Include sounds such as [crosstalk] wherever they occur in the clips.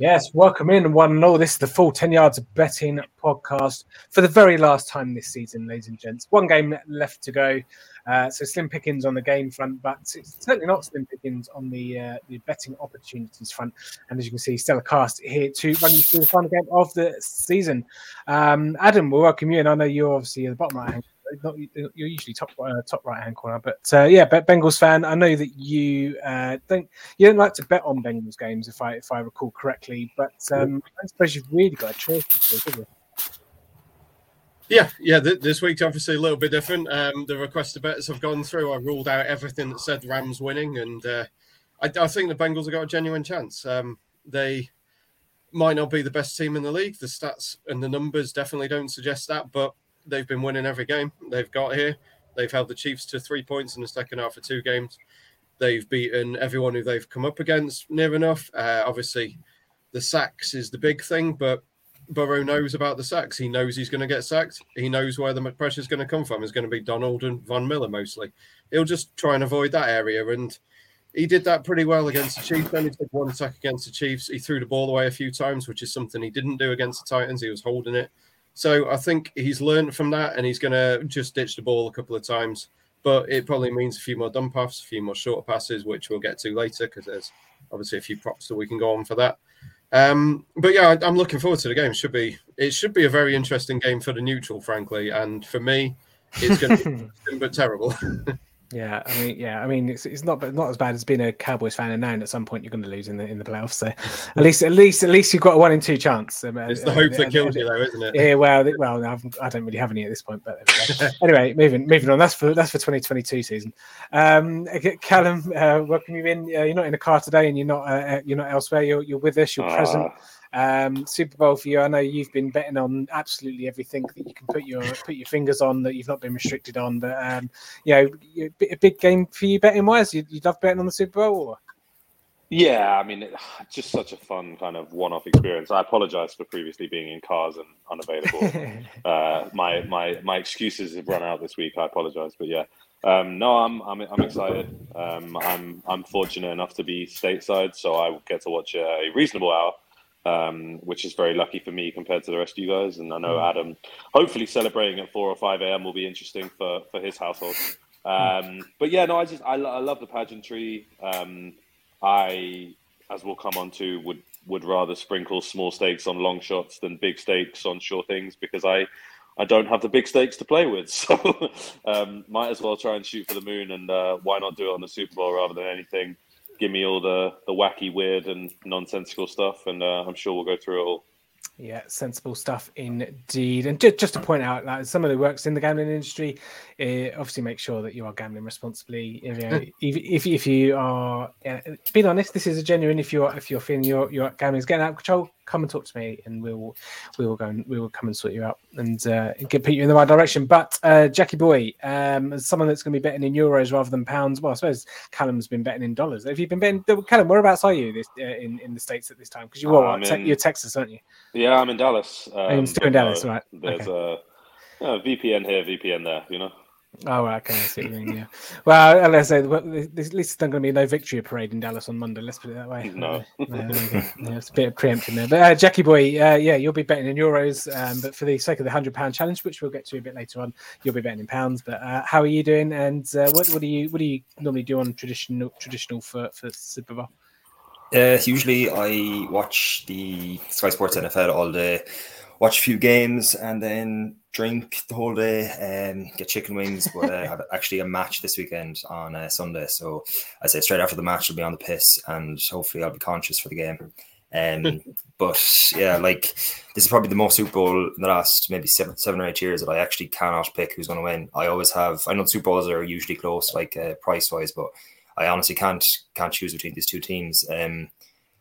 Yes, welcome in one and all. This is the full 10 yards betting podcast for the very last time this season, ladies and gents. One game left to go. Uh, so slim pickings on the game front, but it's certainly not slim pickings on the uh, the betting opportunities front. And as you can see, Stellar Cast here to run you through the final game of the season. Um, Adam, we'll welcome you, and I know you're obviously at the bottom right hand not you're usually top uh, top right hand corner, but uh, yeah, Bengals fan. I know that you uh, don't you don't like to bet on Bengals games, if I if I recall correctly. But um, I suppose you've really got a choice this week, yeah, yeah. Th- this week's obviously a little bit different. Um, the request to bets have gone through. I ruled out everything that said Rams winning, and uh, I, I, think the Bengals have got a genuine chance. Um, they might not be the best team in the league. The stats and the numbers definitely don't suggest that, but they've been winning every game they've got here. They've held the Chiefs to three points in the second half of two games. They've beaten everyone who they've come up against near enough. Uh, obviously, the sacks is the big thing, but Burrow knows about the sacks. He knows he's going to get sacked. He knows where the pressure is going to come from. It's going to be Donald and Von Miller mostly. He'll just try and avoid that area. And he did that pretty well against the Chiefs. Only took one attack against the Chiefs. He threw the ball away a few times, which is something he didn't do against the Titans. He was holding it. So I think he's learned from that and he's going to just ditch the ball a couple of times. But it probably means a few more dump offs, a few more short passes, which we'll get to later because there's obviously a few props that we can go on for that. Um, but yeah, I'm looking forward to the game. Should be it should be a very interesting game for the neutral, frankly, and for me, it's going to be [laughs] but terrible. [laughs] Yeah, I mean, yeah, I mean, it's, it's not not as bad as being a Cowboys fan and knowing at some point you're going to lose in the in the playoffs. So [laughs] at least at least at least you've got a one in two chance. Um, it's the hope uh, that kills you, though, isn't it? Yeah, well, well, I, I don't really have any at this point, but [laughs] anyway, moving moving on. That's for that's for 2022 season. Um, Callum, uh, welcome you in. Uh, you're not in a car today, and you're not uh, uh you're not elsewhere. You're you're with us. You're uh, present. Um, Super Bowl for you. I know you've been betting on absolutely everything that you can put your put your fingers on that you've not been restricted on. But um, you know, a big game for you betting wise. You, you love betting on the Super Bowl. Or? Yeah, I mean, [sighs] just such a fun kind of one-off experience. I apologize for previously being in cars and unavailable. [laughs] uh, my my my excuses have run out this week. I apologize, but yeah, um, no, I'm I'm I'm excited. Um, I'm I'm fortunate enough to be stateside, so I get to watch a reasonable hour um, which is very lucky for me compared to the rest of you guys. And I know mm. Adam, hopefully celebrating at four or five a.m. will be interesting for for his household. Um, but yeah, no, I just I, I love the pageantry. Um, I, as we'll come on to, would would rather sprinkle small stakes on long shots than big stakes on sure things because I. I don't have the big stakes to play with, [laughs] so um, might as well try and shoot for the moon. And uh, why not do it on the Super Bowl rather than anything give me all the the wacky, weird, and nonsensical stuff, and uh, I'm sure we'll go through it all. Yeah, sensible stuff indeed. And just, just to point out, like some of the works in the gambling industry, uh, obviously make sure that you are gambling responsibly. If, you know, [laughs] if, if, if you are, uh, being honest, this is a genuine. If you're if you're feeling your your gambling is getting out of control, come and talk to me, and we will we will go and we will come and sort you out and uh, get put you in the right direction. But uh, Jackie Boy, um, as someone that's going to be betting in euros rather than pounds, well, I suppose Callum's been betting in dollars. Have you been betting? Callum, whereabouts are you this uh, in in the states at this time? Because you are uh, te- you're Texas, aren't you? Yeah, I'm in Dallas. Um, I'm still in Dallas, right? There's okay. a, a VPN here, VPN there. You know. Oh, okay. I see what you mean. Yeah. Well, let's say at least it's not going to be no victory parade in Dallas on Monday. Let's put it that way. No. yeah, it's a bit of preempting there. But uh, Jackie boy, uh, yeah, you'll be betting in euros. Um, but for the sake of the hundred pound challenge, which we'll get to a bit later on, you'll be betting in pounds. But uh, how are you doing? And uh, what what do you what do you normally do on traditional traditional for for Super Bowl? Uh, usually, I watch the Sky Sports NFL all day watch a few games and then drink the whole day and um, get chicken wings. But I [laughs] have actually a match this weekend on uh, Sunday. So I say straight after the match, I'll be on the piss and hopefully I'll be conscious for the game. Um, [laughs] but yeah, like this is probably the most Super Bowl in the last maybe seven, seven or eight years that I actually cannot pick who's going to win. I always have. I know Super Bowls are usually close, like uh, price wise, but I honestly can't can't choose between these two teams. Um,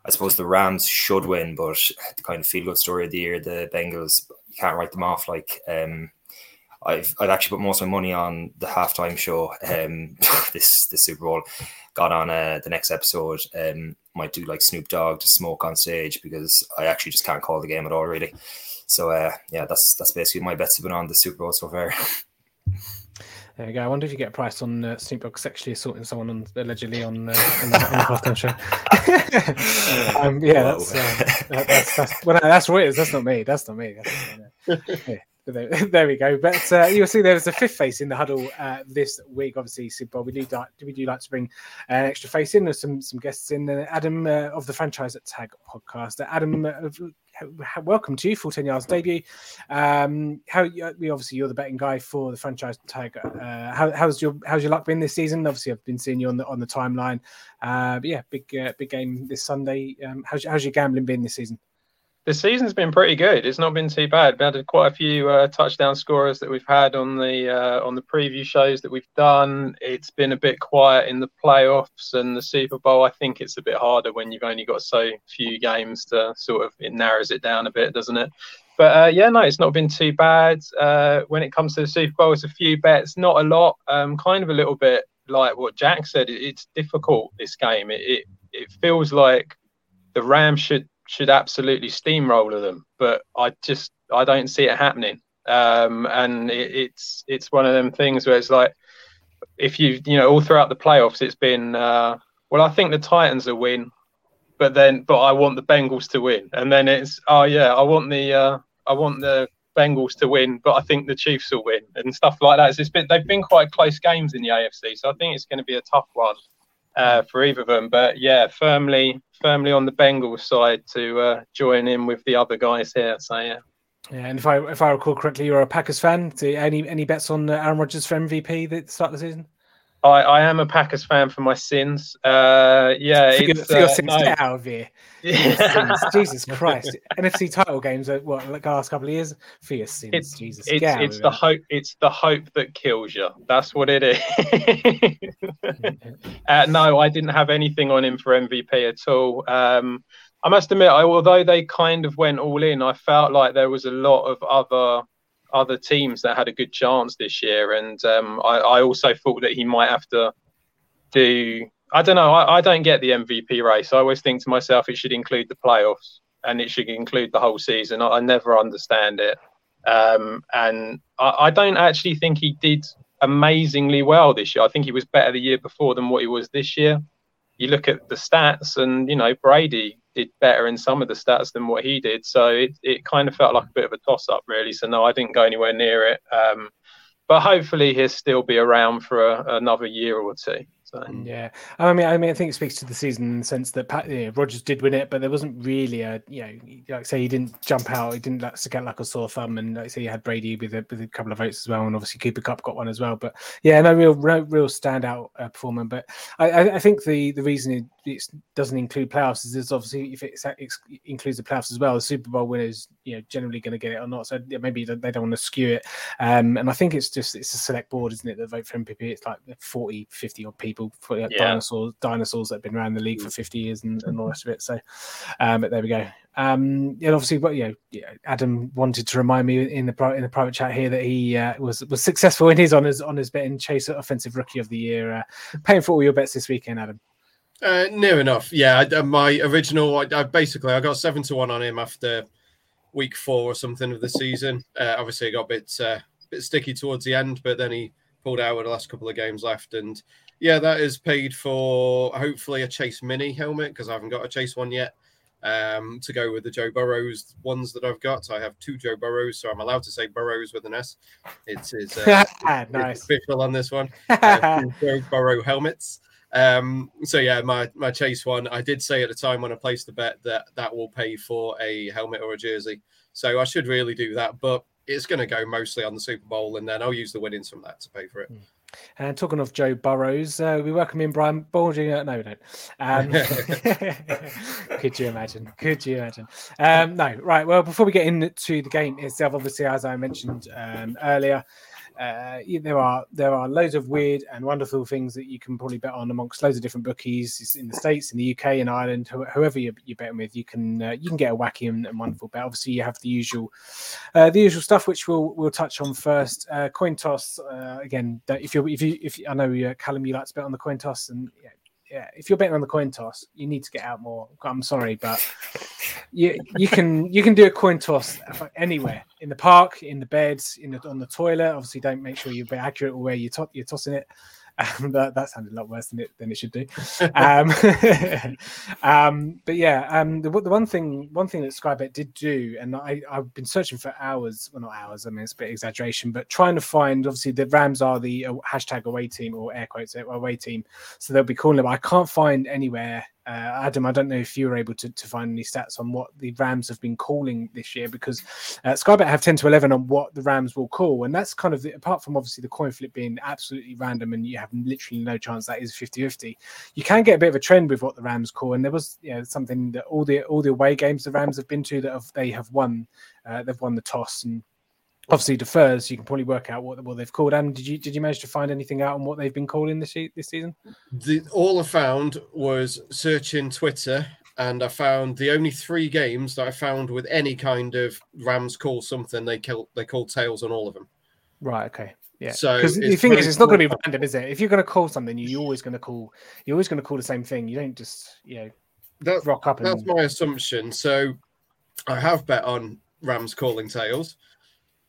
I suppose the Rams should win, but the kind of feel good story of the year, the Bengals, you can't write them off. Like, um, I've I've actually put most of my money on the halftime show. Um, [laughs] this this Super Bowl got on uh, the next episode. Um, might do like Snoop Dogg to smoke on stage because I actually just can't call the game at all, really. So uh, yeah, that's that's basically my bets have been on the Super Bowl so far. [laughs] There you go. I wonder if you get a price on uh, Snoop Dogg sexually assaulting someone on, allegedly on, uh, on, the, on the halftime show. [laughs] um, yeah, that's, uh, that, that's that's well, that's what it is. That's not me. That's not me. That's not me. Yeah. There, [laughs] there, we go. But uh, you'll see there's a fifth face in the huddle uh, this week. Obviously, Super Bowl. We do like, we do like to bring an extra face in. There's some some guests in. Uh, Adam uh, of the Franchise at Tag podcast. Adam, uh, welcome to you, full ten yards debut. Um, how we obviously you're the betting guy for the franchise tag. Uh, how, how's your how's your luck been this season? Obviously, I've been seeing you on the on the timeline. Uh, but yeah, big uh, big game this Sunday. Um, how's how's your gambling been this season? The season's been pretty good. It's not been too bad. We had quite a few uh, touchdown scorers that we've had on the uh, on the preview shows that we've done. It's been a bit quiet in the playoffs and the Super Bowl. I think it's a bit harder when you've only got so few games to sort of it narrows it down a bit, doesn't it? But uh, yeah, no, it's not been too bad. Uh, when it comes to the Super Bowl, it's a few bets, not a lot. Um, kind of a little bit like what Jack said. It, it's difficult this game. It, it it feels like the Rams should should absolutely steamroller them, but I just I don't see it happening. Um, and it, it's it's one of them things where it's like if you you know all throughout the playoffs it's been uh, well I think the Titans will win, but then but I want the Bengals to win, and then it's oh yeah I want the uh, I want the Bengals to win, but I think the Chiefs will win and stuff like that. So it's been they've been quite close games in the AFC, so I think it's going to be a tough one uh, for either of them. But yeah, firmly firmly on the Bengals side to uh, join in with the other guys here. So yeah. Yeah, and if I if I recall correctly, you're a Packers fan. Do any any bets on uh, Aaron Rodgers for MVP at the start of the season? I, I am a Packers fan for my sins. Uh, yeah, for, your, for your uh, sins, no. get out of here. [laughs] Yeah. Jesus Christ! NFC title games, uh, what like the last couple of years for your sins. It's, Jesus, it's, it's the hope. It's the hope that kills you. That's what it is. [laughs] uh, no, I didn't have anything on him for MVP at all. Um, I must admit, I, although they kind of went all in, I felt like there was a lot of other other teams that had a good chance this year. And um, I, I, also thought that he might have to do. I don't know. I, I, don't get the MVP race. I always think to myself it should include the playoffs and it should include the whole season. I, I never understand it. Um, and I, don't actually think he did amazingly well this year. I think he was better the year before than what he was this year. You look at the stats, and you know Brady did better in some of the stats than what he did. So it, it kind of felt like a bit of a toss up, really. So no, I didn't go anywhere near it. Um, but hopefully he'll still be around for a, another year or two. So yeah, I mean, I mean, I think it speaks to the season in the sense that Pat, you know, Rodgers did win it, but there wasn't really a, you know, like say he didn't jump out, he didn't like, out like a sore thumb, and like say you had Brady with a, with a couple of votes as well, and obviously Cooper Kupp got one as well. But yeah, no real, no real standout uh, performer. But I, I, think the the reason it, doesn't include playoffs is obviously if it includes the playoffs as well, the Super Bowl winners, you know, generally going to get it or not. So maybe they don't want to skew it. Um, and I think it's just it's a select board, isn't it? That vote for MVP. It's like 40, 50 odd people for yeah. dinosaurs, dinosaurs that have been around the league for 50 years and, and all the rest of it. So, um, but there we go. Um, and obviously, but you know, Adam wanted to remind me in the in the private chat here that he uh, was was successful in his on his betting chase offensive rookie of the year. Uh, paying for all your bets this weekend, Adam. Uh, near enough, yeah. I, uh, my original, I, I, basically, I got seven to one on him after week four or something of the season. Uh, obviously, it got a bit uh, bit sticky towards the end, but then he pulled out with the last couple of games left, and yeah, that is paid for hopefully a Chase Mini helmet because I haven't got a Chase one yet. Um, to go with the Joe Burrows ones that I've got. I have two Joe Burrows, so I'm allowed to say Burrows with an S. [laughs] It's, it's, uh, nice. official on this one. Uh, [laughs] Joe Burrow helmets. Um, so yeah, my my Chase one. I did say at the time when I placed the bet that that will pay for a helmet or a jersey. So I should really do that, but it's going to go mostly on the Super Bowl, and then I'll use the winnings from that to pay for it. Mm. And talking of Joe Burrows, uh, we welcome in Brian Baldwin. No, we don't. Um, [laughs] [laughs] could you imagine? Could you imagine? Um, no, right. Well, before we get into the game itself, obviously, as I mentioned um, earlier, uh, there are there are loads of weird and wonderful things that you can probably bet on amongst loads of different bookies in the states, in the UK, in Ireland, whoever you're, you're betting with. You can uh, you can get a wacky and, and, wonderful bet. Obviously, you have the usual uh, the usual stuff, which we'll we'll touch on first. Uh, coin toss uh, again. If you if you if I know uh, Callum, you like to bet on the coin toss, and yeah, yeah, if you're betting on the coin toss, you need to get out more. I'm sorry, but you you can you can do a coin toss anywhere in the park, in the beds, in the, on the toilet. Obviously, don't make sure you're accurate where you to- you're tossing it. Um, [laughs] that, that sounded a lot worse than it than it should do. Um, [laughs] um, but yeah, um, the, the one thing one thing that Skybet did do, and I, I've been searching for hours, well not hours, I mean it's a bit exaggeration, but trying to find obviously the Rams are the uh, hashtag away team or air quotes away team, so they'll be calling them. I can't find anywhere uh, Adam, I don't know if you were able to, to find any stats on what the Rams have been calling this year because uh, Skybet have 10 to 11 on what the Rams will call. And that's kind of the, apart from obviously the coin flip being absolutely random and you have literally no chance that is 50 50. You can get a bit of a trend with what the Rams call. And there was you know, something that all the all the away games the Rams have been to that have, they have won. Uh, they've won the toss and obviously defers, you can probably work out what, what they've called. And did you did you manage to find anything out on what they've been calling this this season? The, all I found was searching Twitter, and I found the only three games that I found with any kind of Rams call something they kill they called tails on all of them. Right. Okay. Yeah. So because the thing is, it's not going to be random, is it? If you're going to call something, you- you're always going to call. You're always going to call the same thing. You don't just you know That, rock up and that's my assumption. So I have bet on Rams calling tails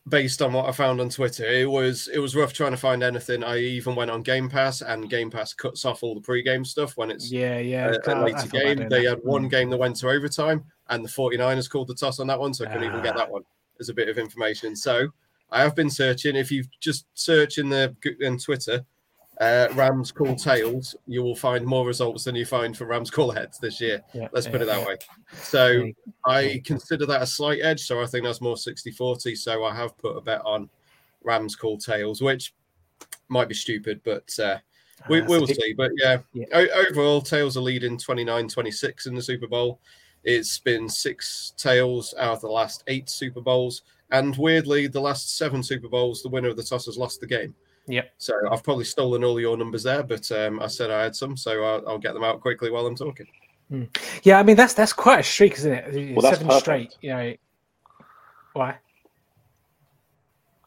based on what I found on Twitter. It was it was rough trying to find anything. I even went on Game Pass, and Game Pass cuts off all the pre-game stuff when it's yeah, yeah. a, I- a I thought later about game. They had one game that went to overtime, and the 49ers called the toss on that one, so I couldn't even get Ah. that one as a bit of information. So I have been searching. If you've just search in the in Twitter, uh, Rams call tails, you will find more results than you find for Rams call heads this year. Yeah, Let's put yeah, it that yeah. way. So I consider that a slight edge. So I think that's more 60 40. So I have put a bet on Rams call tails, which might be stupid, but uh, we, Ah, we'll so see. But yeah, Yeah. O- overall, tails are leading 29 26 in the Super Bowl. It's been six tails out of the last eight Super Bowls. And weirdly, the last seven Super Bowls, the winner of the toss has lost the game. Yep. So I've probably stolen all your numbers there, but um, I said I had some, so I'll, I'll get them out quickly while I'm talking. Yeah, I mean that's that's quite a streak, isn't it? Well, Seven perfect. straight. You know, why?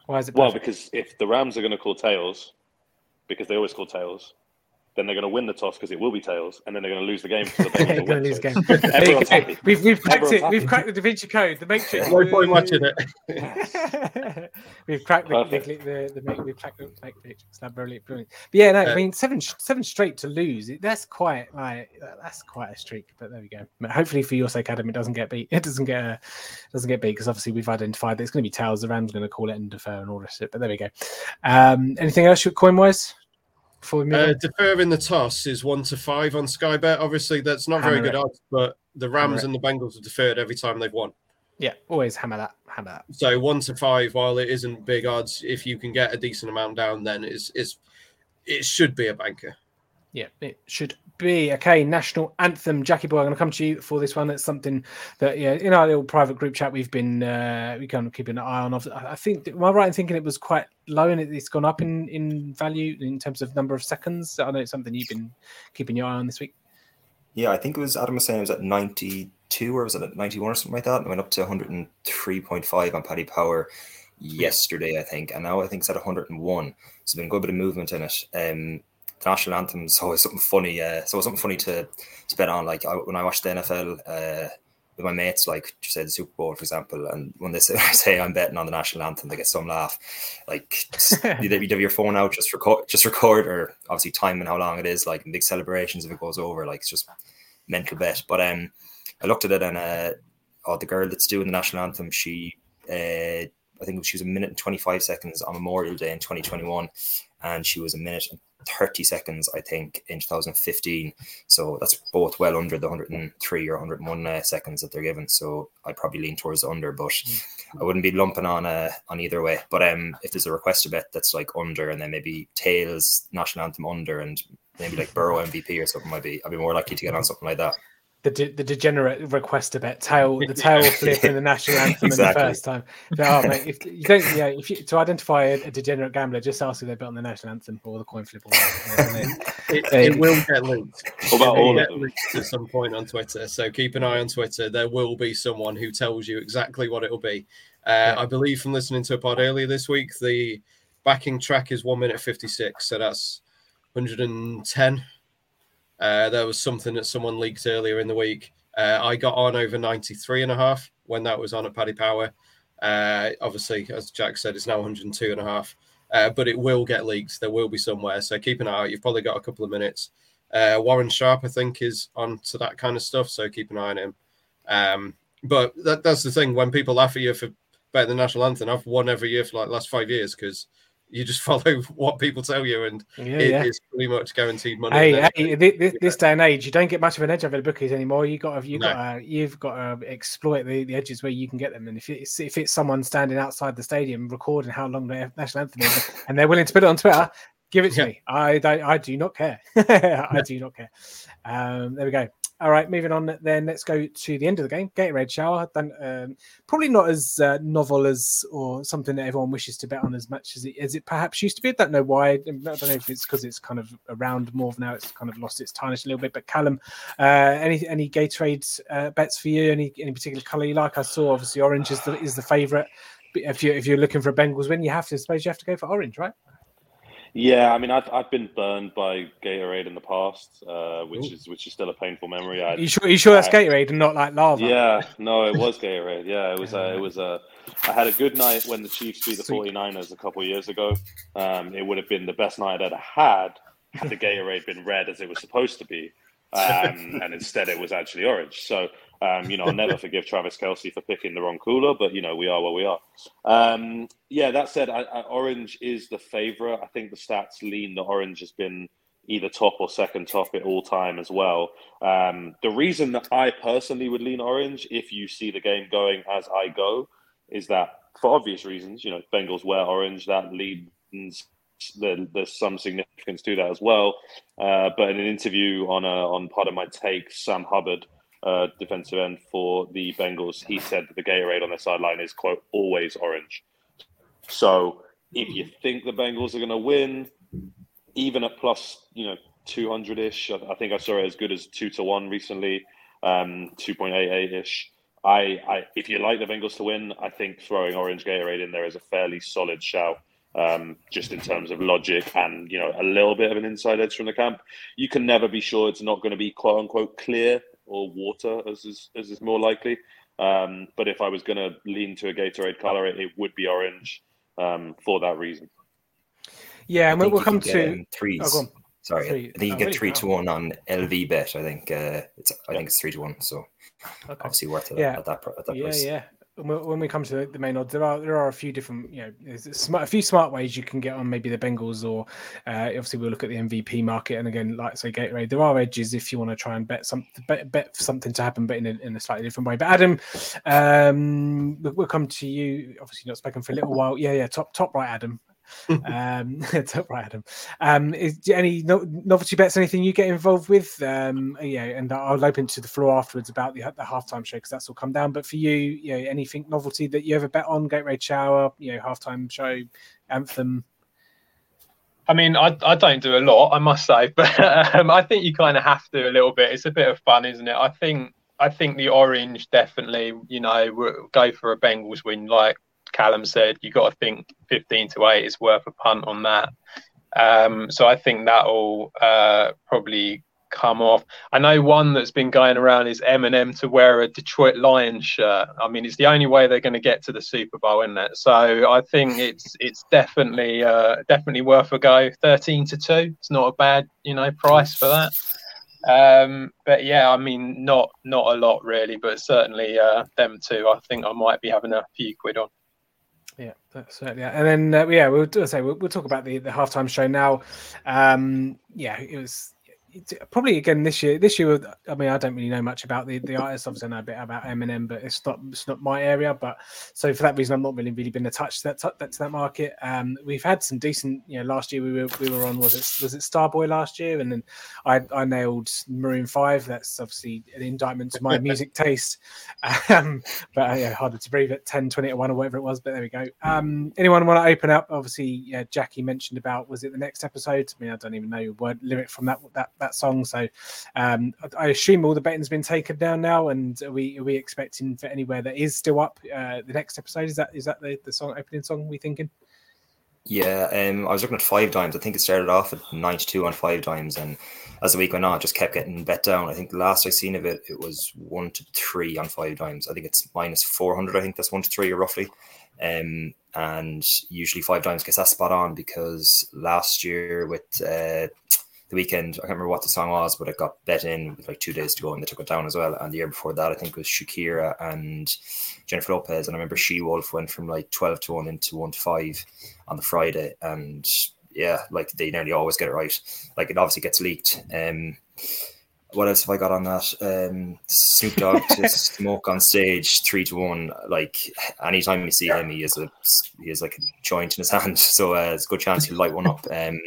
Why is it? Well, because if the Rams are going to call tails, because they always call tails, then they're going to win the toss because it will be tails, and then they're going to lose the game because [laughs] They're gonna lose win. game. So There you Everyone's happy. We've we've cracked Everyone's it. We've cracked the Da Vinci Code, the Matrix. No point watching it. [laughs] we've cracked the, the, Perfect. the, the, the we've cracked the Matrix. That's brilliant, brilliant. But yeah, no, I mean seven seven straight to lose. That's quite like that's quite a streak. But there we go. But hopefully for your sake, Adam, it doesn't get beat. [laughs] It doesn't get uh, doesn't get beat because obviously we've identified that it's going to be tails. The Rams going to call it and defer and all this shit. But there we go. Um, anything else coin wise? Before we Uh, deferring the toss is one to five on Sky Bet. Obviously, that's not very good it. odds, but the Rams Hammer and the Bengals have deferred every time they've won. Yeah, always hammer that. Hammer that. So one to five, while it isn't big odds, if you can get a decent amount down, then it's, it's it should be a banker. Yeah, it should be okay. National anthem, Jackie boy. I'm going to come to you for this one. That's something that yeah, in our little private group chat we've been uh, we kind of keeping an eye on. I think am I right in thinking it was quite low and it, it's gone up in in value in terms of number of seconds. I know it's something you've been keeping your eye on this week. Yeah, I think it was Adam was saying it was at 92 or was it at 91 or something like that? It went up to 103.5 on Paddy Power yesterday, I think, and now I think it's at 101. So been a good bit of movement in it. Um, the national anthem is always something funny. Uh, it's always something funny to, to bet on. Like I, when I watched the NFL uh, with my mates, like just say the Super Bowl, for example, and when they say, [laughs] say I'm betting on the national anthem, they get some laugh. Like just, [laughs] you have you have your phone out, just record, just record, or obviously time and how long it is. Like big celebrations, if it goes over, like it's just mental bet. But um, I looked at it and uh, oh, the girl that's doing the national anthem, she uh, I think she was a minute and 25 seconds on Memorial Day in 2021, and she was a minute and 30 seconds, I think, in 2015. So that's both well under the 103 or 101 uh, seconds that they're given. So I probably lean towards the under, but I wouldn't be lumping on uh, on either way. But um, if there's a request to bet that's like under, and then maybe tails national anthem under, and maybe like Burrow MVP or something, might be I'd be more likely to get on something like that. The, de- the degenerate request a bet tail the [laughs] tail flip in the national [laughs] anthem in Exactly. the first time. But, oh, mate, if you don't, yeah, if you, to identify a, a degenerate gambler, just ask if they bet on the national anthem or the coin flip. Or whatever, and [laughs] It, it will get linked. What about all of them? at some point on Twitter. So keep an eye on Twitter. There will be someone who tells you exactly what it will be. Uh, I believe from listening to a pod earlier this week, the backing track is one minute fifty six. So that's 110 Uh, there was something that someone leaked earlier in the week. Uh, I got on over 93 and a half when that was on at Paddy Power. Uh, obviously, as Jack said, it's now 102 and a half, uh, but it will get leaked. There will be somewhere. So keep an eye out. You've probably got a couple of minutes. Uh, Warren Sharp, I think, is on to that kind of stuff. So keep an eye on him. Um, but that, that's the thing. When people laugh at you for betting the national anthem, I've won every year for like last five years because you just [laughs] follow what people tell you, and yeah, it yeah. is pretty much guaranteed money. Hey, hey this, this, day and age, you don't get much of an edge over the bookies anymore. You got to, you no. got to, you've got to exploit the, the edges where you can get them. And if it's if it's someone standing outside the stadium recording how long the national anthem is, [laughs] and they're willing to put it on Twitter, give it to yeah. me. I don't, I do not care. [laughs] I do not care. Um, there we go. All right, moving on then. Let's go to the end of the game. Gatorade shower. Then um, probably not as uh, novel as or something that everyone wishes to bet on as much as it as it perhaps used to be. I don't know why. I don't know if it's because it's kind of around more now. It's kind of lost its tarnish a little bit. But Callum, uh, any any Gatorade uh, bets for you? Any any particular color you like? I saw obviously orange is the is the favorite. If you if you're looking for a Bengals win, you have to I suppose you have to go for orange, right? Yeah, I mean, I've, I've been burned by Gatorade in the past, uh, which Ooh. is which is still a painful memory. I, you sure? You sure that's Gatorade and not like lava? Yeah, no, it was Gatorade. Yeah, it was. A, it was a. I had a good night when the Chiefs beat the Sweet. 49ers a couple of years ago. Um, it would have been the best night I'd ever had had the Gatorade been red as it was supposed to be, [laughs] um, and instead it was actually orange. So um, you know, I'll never forgive Travis Kelce for picking the wrong cooler, but you know, we are where we are. Um, yeah, that said, I, I, Orange is the favorite. I think the stats lean that Orange has been either top or second top at all time as well. Um, the reason that I personally would lean Orange, if you see the game going as I go, is that for obvious reasons, you know, Bengals wear orange, that leads there, there's some significance to that as well. Uh, but in an interview on a, on Pardon My Take, Sam Hubbard uh, defensive end for the Bengals, he said that the Gatorade on their sideline is quote always orange. So if you think the Bengals are going to win, even at plus you know two hundred ish, I think I saw it as good as two to one recently, um, two point eight eight ish. I, I, if you like the Bengals to win, I think throwing orange Gatorade in there is a fairly solid shout. Um, just in terms of logic and you know a little bit of an inside edge from the camp. You can never be sure it's not going to be quote unquote clear or water, as is, as is more likely. Um, but if I was going to lean to a Gatorade color, it, it would be orange um, for that reason. Yeah, and we'll come to um, threes. Oh, Sorry, three. I think you oh, get really? three to one on LV bet. I think uh, it's I think it's three to one. So okay. obviously worth it yeah. at that at that yeah, price. Yeah, when we come to the main odds, there are there are a few different, you know, a few smart ways you can get on maybe the Bengals, or uh, obviously we'll look at the MVP market. And again, like say Gateway, there are edges if you want to try and bet some bet, bet something to happen, but in a, in a slightly different way. But Adam, um, we'll come to you. Obviously, not spoken for a little while. Yeah, yeah, top top right, Adam [laughs] um, [laughs] right, Adam. Um, is any no, novelty bets? Anything you get involved with? Um, yeah, and I'll open to the floor afterwards about the the halftime show because that's all come down. But for you, you know, anything novelty that you ever bet on? Gatorade shower, you know, halftime show, anthem. I mean, I, I don't do a lot, I must say, [laughs] but um, I think you kind of have to a little bit. It's a bit of fun, isn't it? I think I think the orange definitely, you know, go for a Bengals win. Like Callum said, you got to think 15 to 8 is worth a punt on that. Um, so I think that'll uh, probably come off. I know one that's been going around is Eminem to wear a Detroit Lions shirt. I mean, it's the only way they're going to get to the Super Bowl, isn't it? So I think it's it's definitely uh, definitely worth a go. Thirteen to two. It's not a bad you know price for that. Um, but yeah, I mean, not not a lot really, but certainly uh, them two. I think I might be having a few quid on. Yeah, that's certainly. And then uh, yeah, we'll say we'll, we'll, talk about the the halftime show now. Um, yeah, it was probably again this year. This year, I mean, I don't really know much about the the artists. Obviously, I know a bit about Eminem, but it's not it's not my area. But so for that reason, I'm not really really been attached to that to that, to that market. Um, we've had some decent. You know, last year we were we were on was it was it Starboy last year, and then I I nailed Maroon Five. That's obviously an indictment to my [laughs] music taste. Um, but uh, yeah, harder to breathe at 10, 20 to one or whatever it was. But there we go. Um, anyone want to open up? Obviously, yeah, Jackie mentioned about was it the next episode? I mean, I don't even know word lyric from that that that song. So um, I assume all the betting's been taken down now, and are we are we expecting for anywhere that is still up uh, the next episode? Is that is that the, the song opening song we thinking? Yeah, um, I was looking at five dimes. I think it started off at 92 on five dimes, and as the week went on, it just kept getting bet down. I think the last I seen of it, it was one to three on five dimes. I think it's minus 400. I think that's one to three, or roughly. Um, and usually five dimes gets that spot on because last year with uh, The Weeknd. I can't remember what the song was, but it got bet in like two days to go and they took it down as well. And the year before that, I think it was Shakira and Jennifer Lopez. And I remember She Wolf went from like 12 to 1 into 1 to 5 on the Friday. And yeah, like they nearly always get it right. Like it obviously gets leaked. Um, what else have I got on that? Um, Snoop Dogg to [laughs] smoke on stage three to one. Like anytime you see him, he has a he has like a joint in his hand, [laughs] so uh, it's a good chance he'll light one up. Um,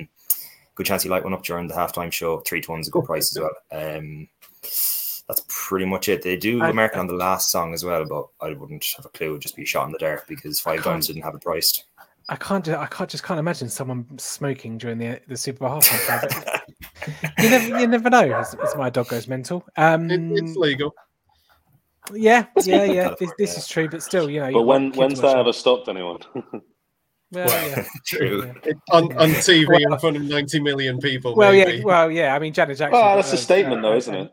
good chance he light one up during the halftime show. Three to one's a good price as well. Um, that's pretty much it. They do American on the last song as well, but I wouldn't have a clue. It'd just be shot in the dark because five dimes didn't have it priced. I can't. I can't just can't imagine someone smoking during the the Super Bowl halftime. [laughs] you never, you never know. As, as, my dog goes mental. Um, it, it's legal. Yeah, yeah, [laughs] yeah. This, this, is true, but still, you know. But when when's that ever stopped anyone? [laughs] Well, well yeah. [laughs] true. Yeah. On, on TV well, in front of 90 million people. Well, maybe. yeah, well, yeah. I mean, Janet Jackson. Oh, that's a statement, uh, though, isn't it?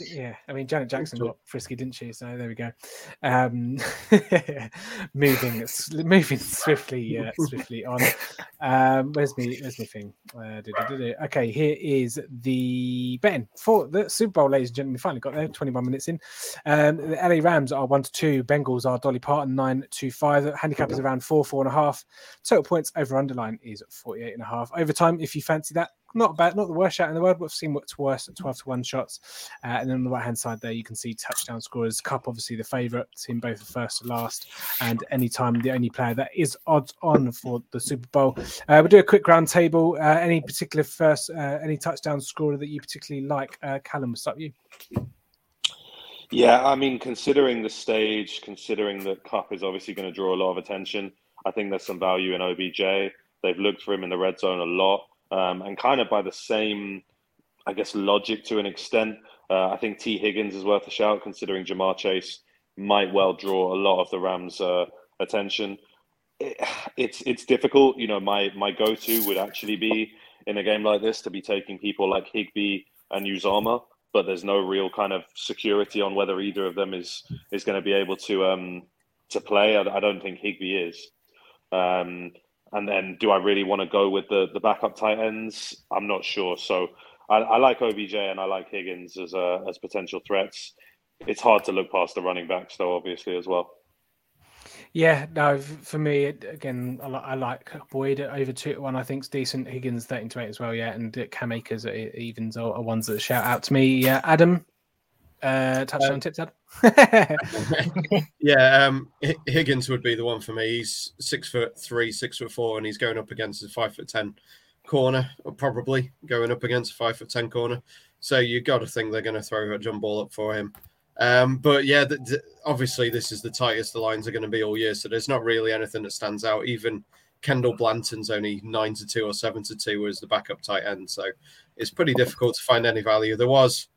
Yeah, I mean Janet Jackson got frisky, didn't she? So there we go. Um, [laughs] moving, moving swiftly, uh, swiftly on. Um, where's me? Where's my thing? Uh, okay, here is the betting for the Super Bowl, ladies and gentlemen. We finally got there. Twenty-one minutes in. Um, the LA Rams are one to two. Bengals are Dolly Parton nine to five. Handicap is around four, four and a half. Total points over underline is 48 and a half. Overtime, if you fancy that, not bad, not the worst shot in the world. We've seen what's worse at 12 to 1 shots. Uh, and then on the right hand side there, you can see touchdown scorers. Kupp, obviously, the favourite, in both the first to last. And anytime, the only player that is odds on for the Super Bowl. Uh, we'll do a quick round table. Uh, any particular first, uh, any touchdown scorer that you particularly like? Uh, Callum, what's up you? Yeah, I mean, considering the stage, considering that Kupp is obviously going to draw a lot of attention, I think there's some value in OBJ. They've looked for him in the red zone a lot. Um, and kind of by the same, I guess, logic to an extent, uh, I think T. Higgins is worth a shout, considering Ja'Marr Chase might well draw a lot of the Rams' uh, attention. It, it's it's difficult, you know. My my go to would actually be in a game like this to be taking people like Higbee and Uzomah, but there's no real kind of security on whether either of them is is going to be able to um to play. I, I don't think Higbee is. Um, and then, do I really want to go with the the backup tight ends? I'm not sure. So, I, I like OBJ and I like Higgins as uh, as potential threats. It's hard to look past the running backs, though, obviously as well. Yeah, no, for me, again, I, I like Boyd over two to one. I think it's decent. Higgins thirteen to eight as well. Yeah, and Cam Akers evens are, are ones that shout out to me. Yeah, Adam, uh, touchdown um, tips, Adam. [laughs] yeah, um, Higgins would be the one for me. He's six foot three, six foot four, and he's going up against a five foot ten corner, probably going up against a five foot ten corner. So you got to think they're going to throw a jump ball up for him. Um, but yeah, the, the, obviously this is the tightest the lines are going to be all year. So there's not really anything that stands out. Even Kendall Blanton's only nine to two or seven to two as the backup tight end. So it's pretty difficult to find any value. There was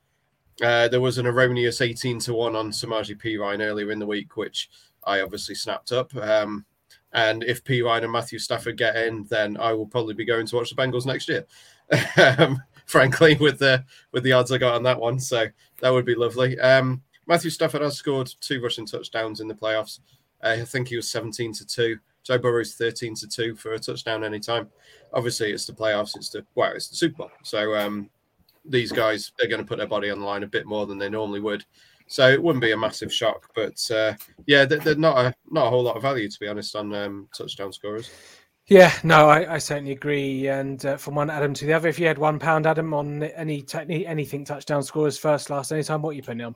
uh, there was an erroneous 18 to 1 on Samaje Perine earlier in the week, which I obviously snapped up. Um, and if Perine and Matthew Stafford get in, then I will probably be going to watch the Bengals next year. [laughs] um, frankly, with the with the odds I got on that one, so that would be lovely. Um, Matthew Stafford has scored two rushing touchdowns in the playoffs. Uh, I think he was 17 to two. Joe Burrow's 13 to two for a touchdown anytime. Obviously, it's the playoffs. It's the well, it's the Super Bowl. So um, these guys they're going to put their body on the line a bit more than they normally would. So it wouldn't be a massive shock, but uh, yeah, they're, they're, not a not a whole lot of value to be honest on um, touchdown scorers. Yeah, no, I, I certainly agree. And uh, from one Adam to the other, if you had one pound, Adam, on any technique, anything touchdown scorers first, last, anytime, what are you putting on?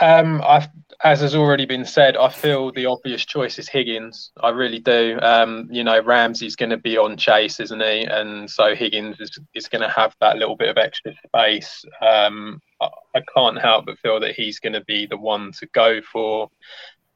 Um, I, as has already been said, I feel the obvious choice is Higgins. I really do. Um, you know, Ramsey's going to be on Chase, isn't he? And so Higgins is, is going to have that little bit of extra space. Um, I, I, can't help but feel that he's going to be the one to go for.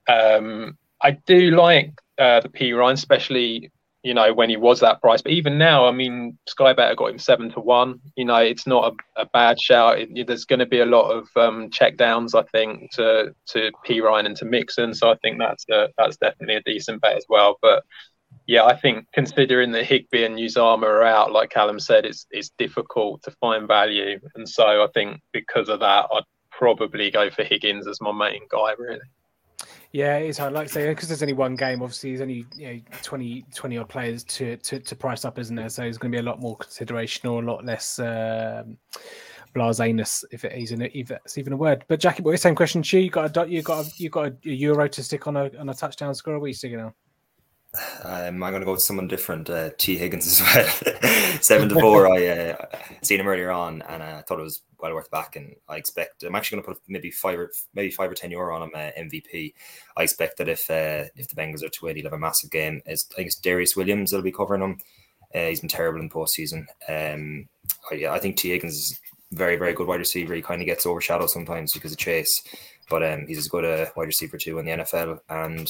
Um, I do like uh, the Ryan, especially you know, when he was that price. But even now, I mean, Sky Better got him seven to one. You know, it's not a, a bad shout. It, there's going to be a lot of um, check downs, I think, to to Perine and to Mixon. So I think that's a, that's definitely a decent bet as well. But yeah, I think considering that Higbee and Uzomah are out, like Callum said, it's it's difficult to find value, and so I think because of that, I'd probably go for Higgins as my main guy, really. Yeah, it's hard. Like I say, because there's only one game. Obviously, there's only you know 20, 20 odd players to, to to price up, isn't there? So there's going to be a lot more consideration or a lot less um, blaseness, if it is an, if even a word. But Jackie, boy, same question to you. You got a you got a, you got a euro to stick on a on a touchdown score. What are you sticking on? Um, I'm going to go with someone different. Uh, T Higgins as well. [laughs] Seven to four. I uh, seen him earlier on, and I uh, thought it was well worth back. And I expect I'm actually going to put maybe five or maybe five or ten euro on him uh, MVP. I expect that if uh, if the Bengals are to win, he'll have a massive game. It's, I think it's Darious Williams that'll be covering him. Uh, he's been terrible in postseason. Um, I, yeah, I think T Higgins is very very good wide receiver. He kind of gets overshadowed sometimes because of Chase. But um, he's as good a wide receiver too in the NFL, and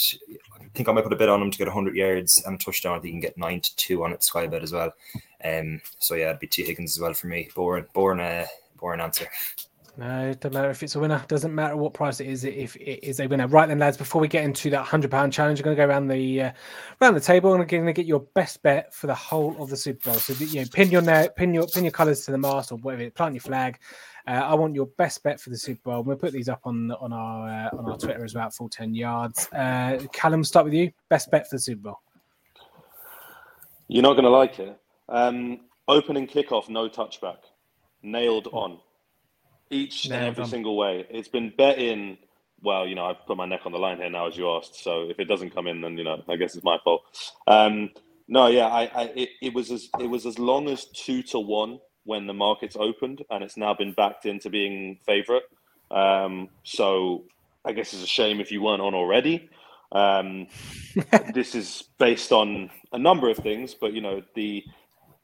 I think I might put a bit on him to get 100 yards and a touchdown. I think he can get nine to two on it Sky Bet as well. Um, so yeah, it'd be T Higgins as well for me. Boring, boring, uh, boring answer. No, it doesn't matter if it's a winner. Doesn't matter what price it is. If it is a winner, right then, lads. Before we get into that hundred pound challenge, I'm going to go around the uh, around the table and I'm going to get your best bet for the whole of the Super Bowl. So you know, pin your pin your pin your colours to the mast or whatever. Plant your flag. Uh, I want your best bet for the Super Bowl. We'll put these up on on our uh, on our Twitter as well. Full ten yards. Uh, Callum, start with you. Best bet for the Super Bowl. You're not going to like it. Um, opening kickoff, no touchback, nailed on each and every single way. It's been bet in. Well, you know, I've put my neck on the line here now, as you asked. So if it doesn't come in, then you know, I guess it's my fault. Um, no, yeah, I, I it, it was as it was as long as two to one when the markets opened, and it's now been backed into being favourite. Um, so I guess it's a shame if you weren't on already. Um, [laughs] this is based on a number of things, but you know the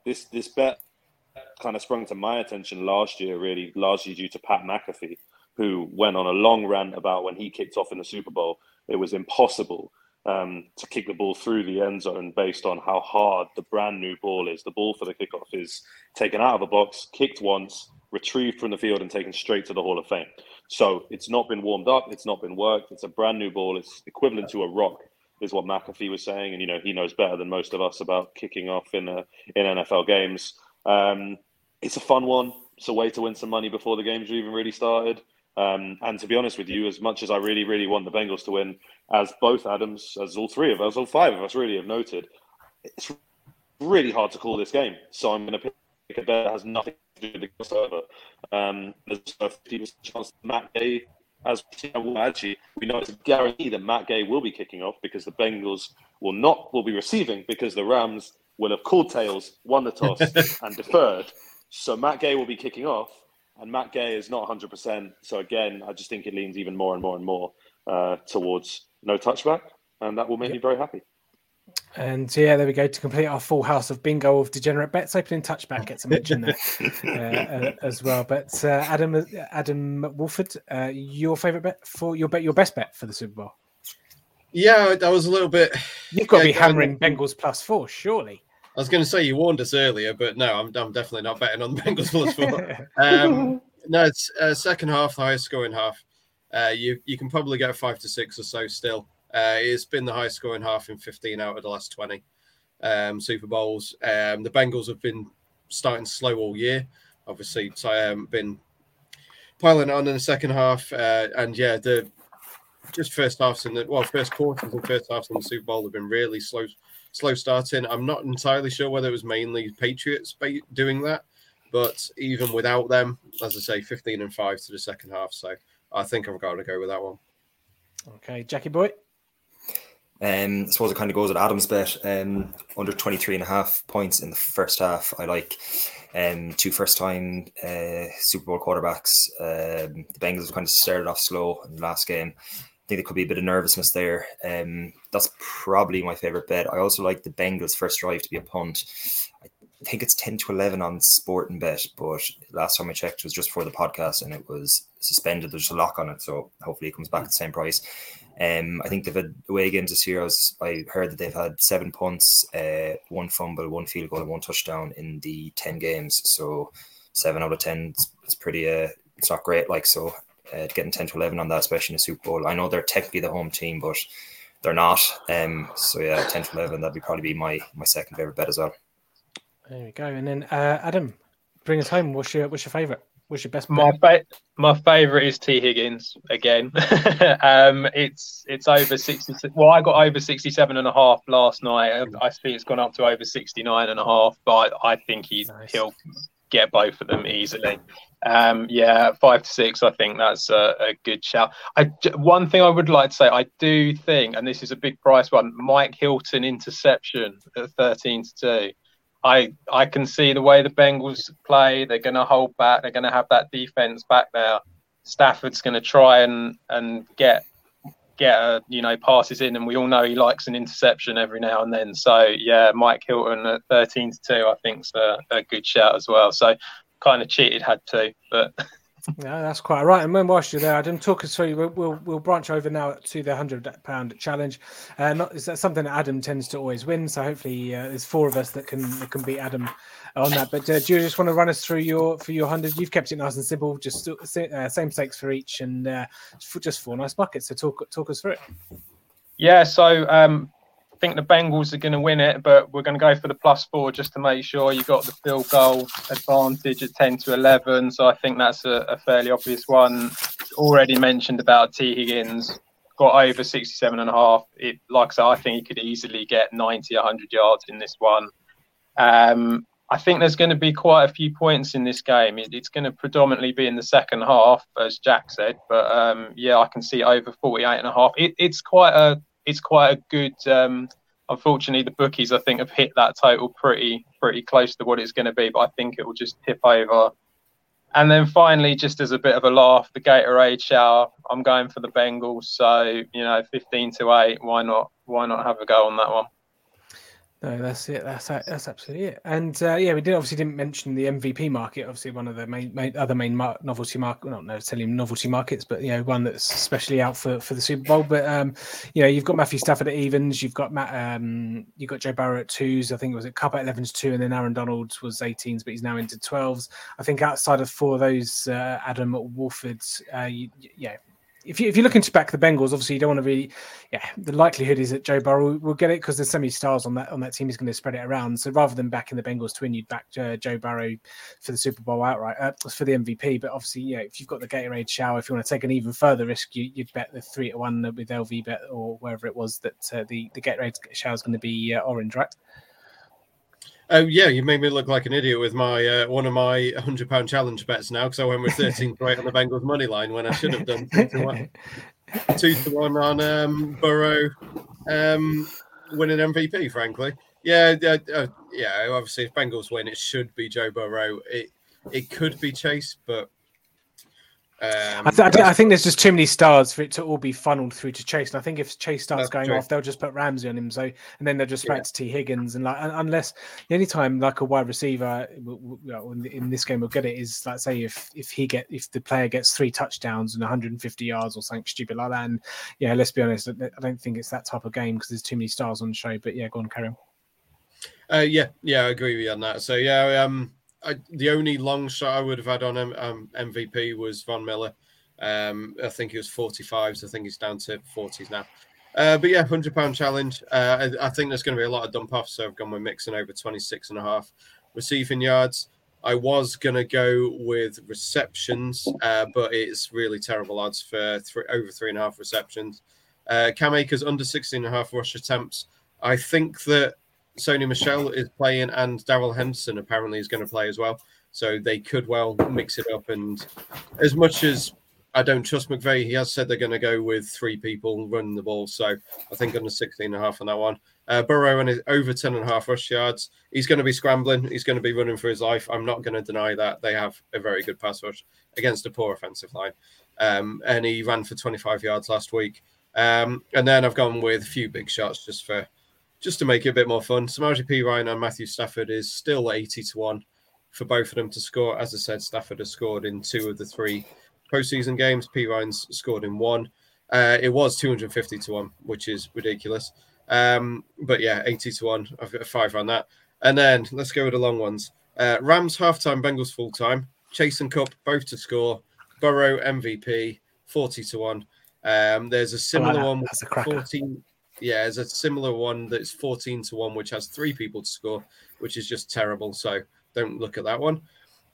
this this bet kind of sprung to my attention last year, really largely due to Pat McAfee, who went on a long rant about when he kicked off in the Super Bowl, it was impossible um, to kick the ball through the end zone based on how hard the brand new ball is. The ball for the kickoff is taken out of the box, kicked once, retrieved from the field, and taken straight to the Hall of Fame. So it's not been warmed up, it's not been worked. It's a brand new ball. It's equivalent to a rock, is what McAfee was saying, and you know he knows better than most of us about kicking off in a, in NFL games. Um, it's a fun one. It's a way to win some money before the games even really started. Um, and to be honest with you, as much as I really, really want the Bengals to win, as both Adams, as all three of us, all five of us really have noted, it's really hard to call this game. So I'm going to pick a bet that has nothing to do with the server. Um, there's a 50% chance Matt Gay, as well, actually, we know it's a guarantee that Matt Gay will be kicking off because the Bengals will not will be receiving because the Rams will have called tails, won the toss, [laughs] and deferred. So Matt Gay will be kicking off, and Matt Gay is not 100%. So again, I just think it leans even more and more and more uh, towards no touchback, and that will make yep. me very happy. And yeah, there we go to complete our full house of bingo of degenerate bets. Opening touchback gets a mention there uh, [laughs] uh, as well. But uh, Adam Adam Wolford, uh, your favorite bet for your bet, your best bet for the Super Bowl? Yeah, that was a little bit. You've got to be hammering Bengals plus four, surely. I was going to say you warned us earlier, but no, I'm, I'm definitely not betting on the [laughs] Bengals plus four. [laughs] um, no, it's uh, second half, the highest scoring half. Uh, you you can probably get five to six or so still. Uh, it's been the highest scoring half in 15 out of the last 20 um, Super Bowls. Um, the Bengals have been starting slow all year. Obviously, so I haven't been piling on in the second half. Uh, and yeah, the just first halves in the well, first quarters and first halves in the Super Bowl have been really slow slow starting. I'm not entirely sure whether it was mainly Patriots doing that, but even without them, as I say, 15 and 5 to the second half. So I think I've got to go with that one. Okay, Jackie Boy. Um, I suppose it kind of goes at Adam's bet. Um, under 23 and a half points in the first half. I like um, two first time uh, Super Bowl quarterbacks. Um, the Bengals kind of started off slow in the last game think there could be a bit of nervousness there. Um, that's probably my favorite bet. I also like the Bengals first drive to be a punt. I think it's 10 to 11 on Sport and Sportingbet, but last time I checked it was just for the podcast and it was suspended. There's a lock on it, so hopefully it comes back at the same price. Um, I think they've had away games this year. I, was, I heard that they've had seven punts, uh, one fumble, one field goal, and one touchdown in the 10 games. So seven out of 10 it's pretty, uh, it's not great. Like, so uh, getting 10 to 11 on that, especially in a Super Bowl. I know they're technically the home team, but they're not. Um, so yeah, ten to eleven that'd be probably be my my second favorite bet as well. There we go. And then uh, Adam, bring us home. What's your what's your favorite? What's your best? Bet? My fa- my favorite is T Higgins again. [laughs] um, it's it's over sixty. Well, I got over 67 and a half last night. I think it's gone up to over 69 and a half, but I think he nice. he'll get both of them easily. Um, yeah, five to six. I think that's a, a, good shout. I one thing I would like to say, I do think, and this is a big price one, Mike Hilton interception at thirteen to two. I I can see the way the Bengals play. They're going to hold back. They're going to have that defense back there. Stafford's going to try and and get get a, you know passes in, and we all know he likes an interception every now and then. So yeah, Mike Hilton at thirteen to two, I think's a, a good shout as well. So kind of cheated, had to, but. [laughs] Yeah, that's quite right. And when whilst you're there, Adam, talk us through. We'll, we'll, we'll branch over now to the hundred pound challenge. Uh, not, is that something that Adam tends to always win? So hopefully, uh, there's four of us that can that can beat Adam on that. But uh, do you just want to run us through your for your hundred? You've kept it nice and simple, just uh, same stakes for each, and uh, just four nice buckets. So talk talk us through it. Yeah. So um, think the Bengals are going to win it, but we're going to go for the plus four just to make sure you got the field goal advantage at 10 to 11. So I think that's a, a fairly obvious one. Already mentioned about T. Higgins, got over 67 and a half. It, like I said, I think he could easily get 90, 100 yards in this one. Um, I think there's going to be quite a few points in this game. It, it's going to predominantly be in the second half, as Jack said. But um, yeah, I can see over 48 and a half. It, it's quite a it's quite a good. Um, unfortunately, the bookies I think have hit that total pretty pretty close to what it's going to be, but I think it will just tip over. And then finally, just as a bit of a laugh, the Gatorade shower. I'm going for the Bengals, so you know, 15 to eight. Why not? Why not have a go on that one? No, that's it. That's that's absolutely it. And uh, yeah, we did obviously didn't mention the MVP market. Obviously, one of the main, main other main mar- novelty market, well, not necessarily novelty markets, but you know, one that's especially out for, for the Super Bowl. But um, you know, you've got Matthew Stafford at evens. You've got Matt. Um, you've got Joe Burrow at twos. I think it was a Kupp at 11s two, and then Aaron Donald was 18s, but he's now into 12s. I think outside of four of those, uh, Adam Wolford, uh, you, yeah, if, you, if you're looking to back the Bengals, obviously you don't want to really, yeah. The likelihood is that Joe Burrow will get it because there's so many stars on that on that team. He's going to spread it around. So rather than backing the Bengals to win, you'd back uh, Joe Burrow for the Super Bowl outright uh, for the MVP. But obviously, yeah, if you've got the Gatorade shower, if you want to take an even further risk, you, would bet the three to one with LV bet or wherever it was that uh, the the Gatorade shower is going to be uh, orange, right? Oh yeah, you made me look like an idiot with my uh, one of my hundred pound challenge bets now because I went with thirteen to eight on the Bengals money line when I should have done two to one, [laughs] two to one on um, Burrow um, winning MVP. Frankly, yeah, uh, uh, yeah. Obviously, if Bengals win, it should be Joe Burrow. It it could be Chase, but um, I, th- I, think there's just too many stars for it to all be funneled through to Chase. And I think if Chase starts going true. off, they'll just put Ramsey on him. So and then they'll just yeah. to T Higgins and like unless the only time like a wide receiver in this game will get it is like say if if he get if the player gets three touchdowns and 150 yards or something stupid like that. And yeah, let's be honest, I don't think it's that type of game because there's too many stars on the show. But yeah, go on, carry on. Uh, yeah, yeah, I agree with you on that. So yeah, um, I, the only long shot I would have had on um, MVP was Von Miller. Um, I think he was 45, so I think he's down to 40s now. Uh, but yeah, hundred pound challenge. Uh, I, I, think there's going to be a lot of dump offs, so I've gone with Mixon over 26 and a half receiving yards. I was going to go with receptions, uh, but it's really terrible odds for three, over three and a half receptions. Uh, Cam Akers under 16 and a half rush attempts. I think that Sony Michel is playing, and Darrell Henderson apparently is going to play as well. So they could well mix it up. And as much as I don't trust McVay, he has said they're going to go with three people running the ball. So I think under 16 and a half on that one. Uh, Burrow and his over 10 and a half rush yards. He's going to be scrambling. He's going to be running for his life. I'm not going to deny that. They have a very good pass rush against a poor offensive line. Um, and he ran for 25 yards last week. Um, and then I've gone with a few big shots just for just to make it a bit more fun, Samaje Perine and Matthew Stafford is still 80 to 1 for both of them to score. As I said, Stafford has scored in two of the three postseason games. Perine's scored in one. Uh, it was 250 to 1, which is ridiculous. Um, but yeah, 80 to 1. I've got a five on that. And then let's go with the long ones. Uh, Rams halftime, Bengals full time. Chase and Kupp both to score. Burrow MVP 40 to 1. Um, there's a similar like one, 14, yeah, there's a similar one that's 14 to 1, which has three people to score, which is just terrible. So don't look at that one.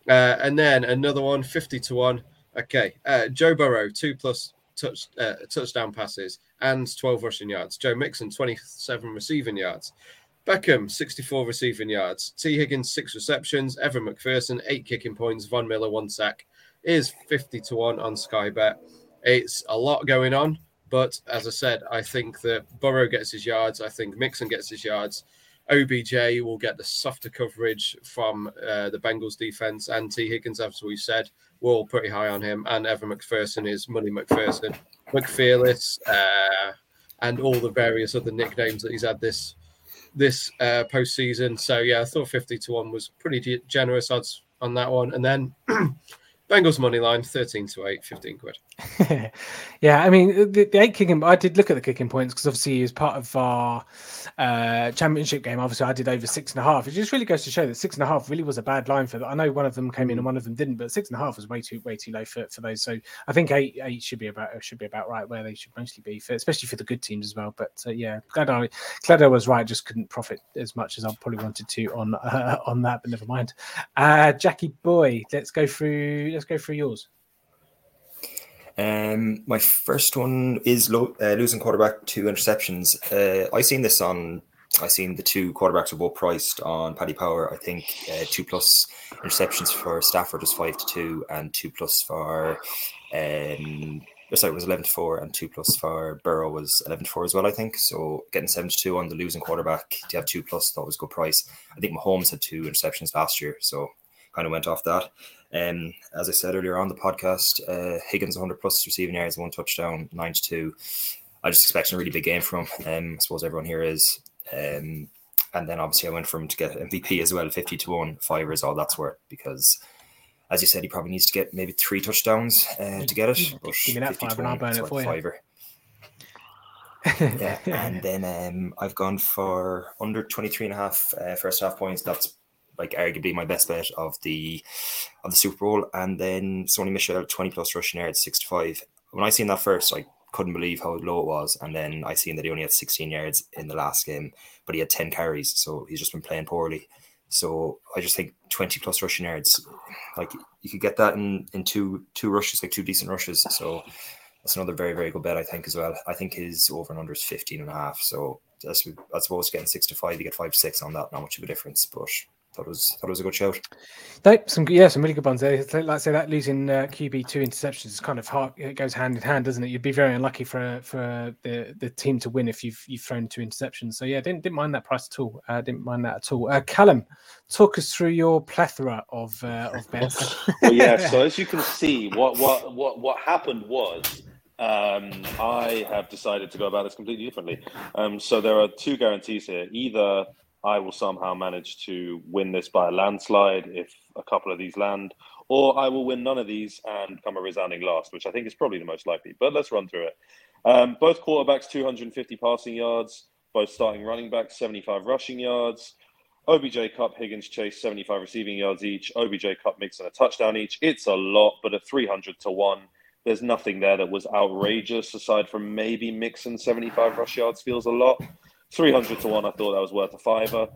Uh, and then another one, 50 to 1. Okay. Uh, Joe Burrow, two plus touch uh, touchdown passes and 12 rushing yards. Joe Mixon, 27 receiving yards. Beckham, 64 receiving yards. T. Higgins, six receptions. Evan McPherson, eight kicking points. Von Miller, one sack. Is 50 to 1 on Sky Bet. It's a lot going on. But as I said, I think that Burrow gets his yards. I think Mixon gets his yards. OBJ will get the softer coverage from uh, the Bengals defense. And T. Higgins, as we said, we're all pretty high on him. And Evan McPherson is Money McPherson, McFearless, uh, and all the various other nicknames that he's had this this uh, postseason. So yeah, I thought 50 to 1 was pretty generous odds on that one. And then [clears throat] Bengals money line, 13 to 8, 15 quid. [laughs] yeah, I mean, the, the, eight kicking, I did look at the kicking points because obviously was part of our uh, championship game. Obviously, I did over six and a half. It just really goes to show that six and a half really was a bad line for that. I know one of them came in and one of them didn't, but six and a half was way too way too low for, for those. So I think eight eight should be about should be about right where they should mostly be, for, especially for the good teams as well. But uh, yeah, glad I glad I was right. Just couldn't profit as much as I probably wanted to on uh, [laughs] on that, but never mind. Uh, Jackie boy, let's go through let's go through yours. Um, my first one is lo- uh, losing quarterback two interceptions. Uh, I seen this on. I seen the two quarterbacks were both priced on Paddy Power. I think uh, two plus interceptions for Stafford was five to two, and two plus for um, sorry, it was eleven to four, and two plus for Burrow was eleven to four as well. I think so. Getting seven to two on the losing quarterback to have two plus thought was a good price. I think Mahomes had two interceptions last year, so kind of went off that. Um, as I said earlier on the podcast, uh, Higgins 100 plus receiving yards, one touchdown, 9 to 2. I just expect a really big game from him. Um, I suppose everyone here is. Um, and then obviously I went from to get MVP as well, 50 to 1. Fiver is all that's worth because, as you said, he probably needs to get maybe three touchdowns uh, to get it. But Give me that five and I'll burn it for you. Fiver. [laughs] yeah, and then um, I've gone for under 23 and a half uh, first half points. That's like arguably my best bet of the of the Super Bowl. And then Sony Michel, 20 plus rushing yards, 65. When I seen that first, I couldn't believe how low it was. And then I seen that he only had 16 yards in the last game, but he had 10 carries. So he's just been playing poorly. So I just think 20 plus rushing yards, like you could get that in, in two two rushes, like two decent rushes. So that's another very, very good bet, I think, as well. I think his over and under is 15 and a half. So that's, I suppose getting six to five, you get five to six on that, not much of a difference. But thought it was thought it was a good shout. No, some yeah, some really good ones there. Like I say, that losing uh, QB two interceptions is kind of hard. It goes hand in hand, doesn't it? You'd be very unlucky for for the the team to win if you've you've thrown two interceptions. So yeah, didn't didn't mind that price at all. Uh, didn't mind that at all. Uh, Callum, talk us through your plethora of uh, of [laughs] bets. well, yeah. So as you can see, what what what what happened was. Um, I have decided to go about this completely differently. Um, so there are two guarantees here. Either I will somehow manage to win this by a landslide if a couple of these land, or I will win none of these and come a resounding last, which I think is probably the most likely. But let's run through it. Um, both quarterbacks, 250 passing yards, both starting running backs, 75 rushing yards. OBJ Kupp, Higgins Chase, 75 receiving yards each. OBJ Kupp Mixon a touchdown each. It's a lot, but a 300 to 1. There's nothing there that was outrageous aside from maybe Mixon 75 rush yards feels a lot. 300 to 1, I thought that was worth a fiver.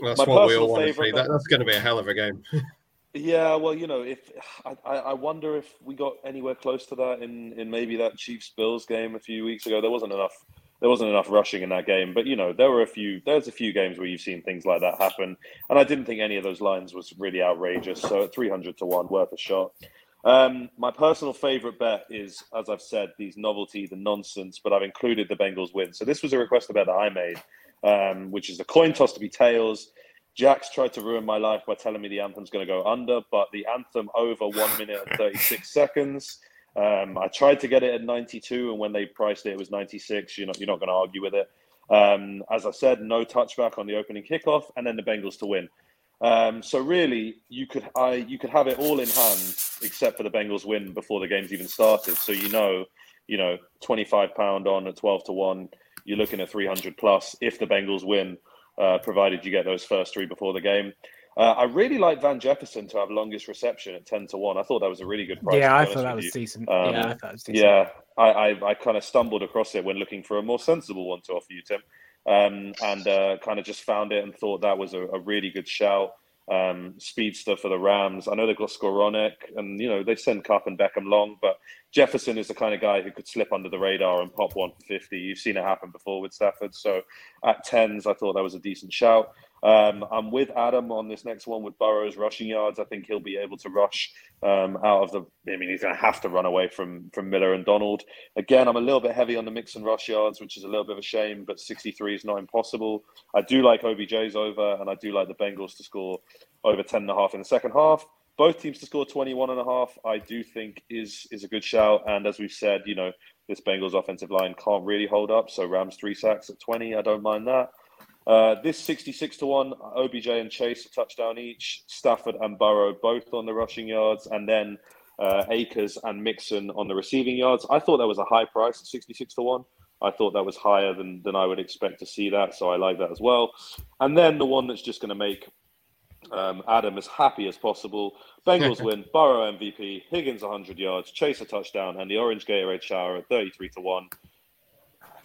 That's My what we all want to see. That, that's going to be a hell of a game. [laughs] yeah, well, you know, if I, I wonder if we got anywhere close to that in, in maybe that Chiefs Bills game a few weeks ago. There wasn't enough there wasn't enough rushing in that game. But you know, there were a few there's a few games where you've seen things like that happen. And I didn't think any of those lines was really outrageous. So at 300 to 1, worth a shot. Um, my personal favorite bet is, as I've said, these novelty, the nonsense, but I've included the Bengals win. So this was a request bet that I made, um, which is a coin toss to be tails. Jack's tried to ruin my life by telling me the anthem's going to go under, but the anthem over one minute and 36 [laughs] seconds. Um, I tried to get it at 92, and when they priced it, it was 96. You're not, you're not going to argue with it. Um, as I said, no touchback on the opening kickoff, and then the Bengals to win. Um, so really, you could I you could have it all in hand, except for the Bengals win before the game's even started. So you know, you know, twenty five pound on at twelve to one, you're looking at three hundred plus if the Bengals win, uh, provided you get those first three before the game. Uh, I really like Van Jefferson to have longest reception at ten to one. I thought that was a really good price. Yeah, I thought that was you. decent. Um, yeah, I thought was decent. Yeah, I, I, I kind of stumbled across it when looking for a more sensible one to offer you, Tim, um, and uh, kind of just found it and thought that was a, a really good shout. Um, speedster for the Rams. I know they've got Skowronek, and you know they send Kupp and Beckham long, but Jefferson is the kind of guy who could slip under the radar and pop one for fifty. You've seen it happen before with Stafford. So at tens, I thought that was a decent shout. Um, I'm with Adam on this next one with Burrow's rushing yards. I think he'll be able to rush um, out of the. I mean, he's going to have to run away from from Miller and Donald. Again, I'm a little bit heavy on the Mixon rush yards, which is a little bit of a shame, but 63 is not impossible. I do like OBJ's over, and I do like the Bengals to score over 10 and a half in the second half. Both teams to score 21 and a half, I do think is is a good shout. And as we've said, you know, this Bengals offensive line can't really hold up. So Rams three sacks at 20, I don't mind that. Uh, this 66 to 1, OBJ and Chase a touchdown each, Stafford and Burrow both on the rushing yards, and then uh, Akers and Mixon on the receiving yards. I thought that was a high price, 66 to 1. I thought that was higher than, than I would expect to see that, so I like that as well. And then the one that's just going to make um, Adam as happy as possible. Bengals [laughs] win, Burrow MVP, Higgins 100 yards, Chase a touchdown, and the Orange Gatorade shower at 33 to one.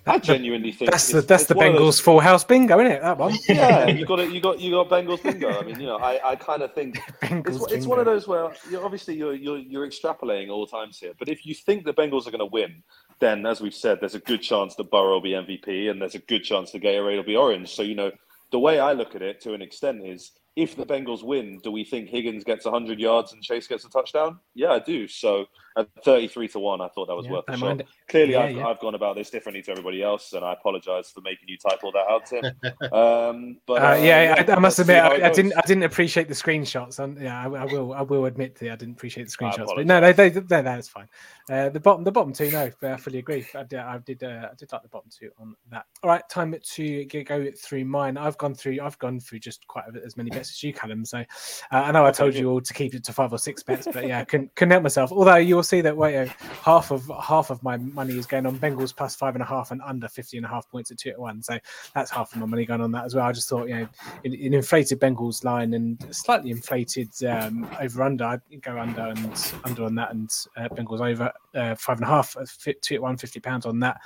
I genuinely think that's the that's the Bengals those... full house bingo, isn't it? That one. [laughs] Yeah, [laughs] you got it. You got you got Bengals bingo. I mean, you know, I, I kind of think it's, it's, one of those where you're obviously you're, you're you're extrapolating all times here. But if you think the Bengals are going to win, then as we've said, there's a good chance that Burrow will be MVP, and there's a good chance the Gatorade will be orange. So you know, the way I look at it to an extent is if the Bengals win, do we think Higgins gets 100 yards and Chase gets a touchdown? Yeah, I do. So at 33 to 1, I thought that was yeah, worth a shot. Clearly, yeah, I've, yeah. I've, gone about this differently to everybody else, and I apologize for making you type all that out, Tim. [laughs] um, but uh, yeah, I, I, must admit, I, I, didn't I didn't appreciate the screenshots. yeah, I, will I will admit that I didn't appreciate the screenshots. But no, they, they, they, that's fine. Uh, the bottom the bottom two, no, but I fully agree. I did I did, uh, I did like the bottom two on that. All right, time to go through mine. I've gone through I've gone through just quite as many bets as you, Callum. So uh, I know I told you all to keep it to five or six bets, but yeah, I couldn't, couldn't help myself. Although you'll see that wait, half of half of my money is going on Bengals plus five and a half and under 50 and a half points at two to one. So that's half of my money going on that as well. I just thought, you know, an, inflated Bengals line and slightly inflated um, over under. I'd go under and under on that and uh, Bengals over uh, five and a half, uh, two at one, 50 pounds on that.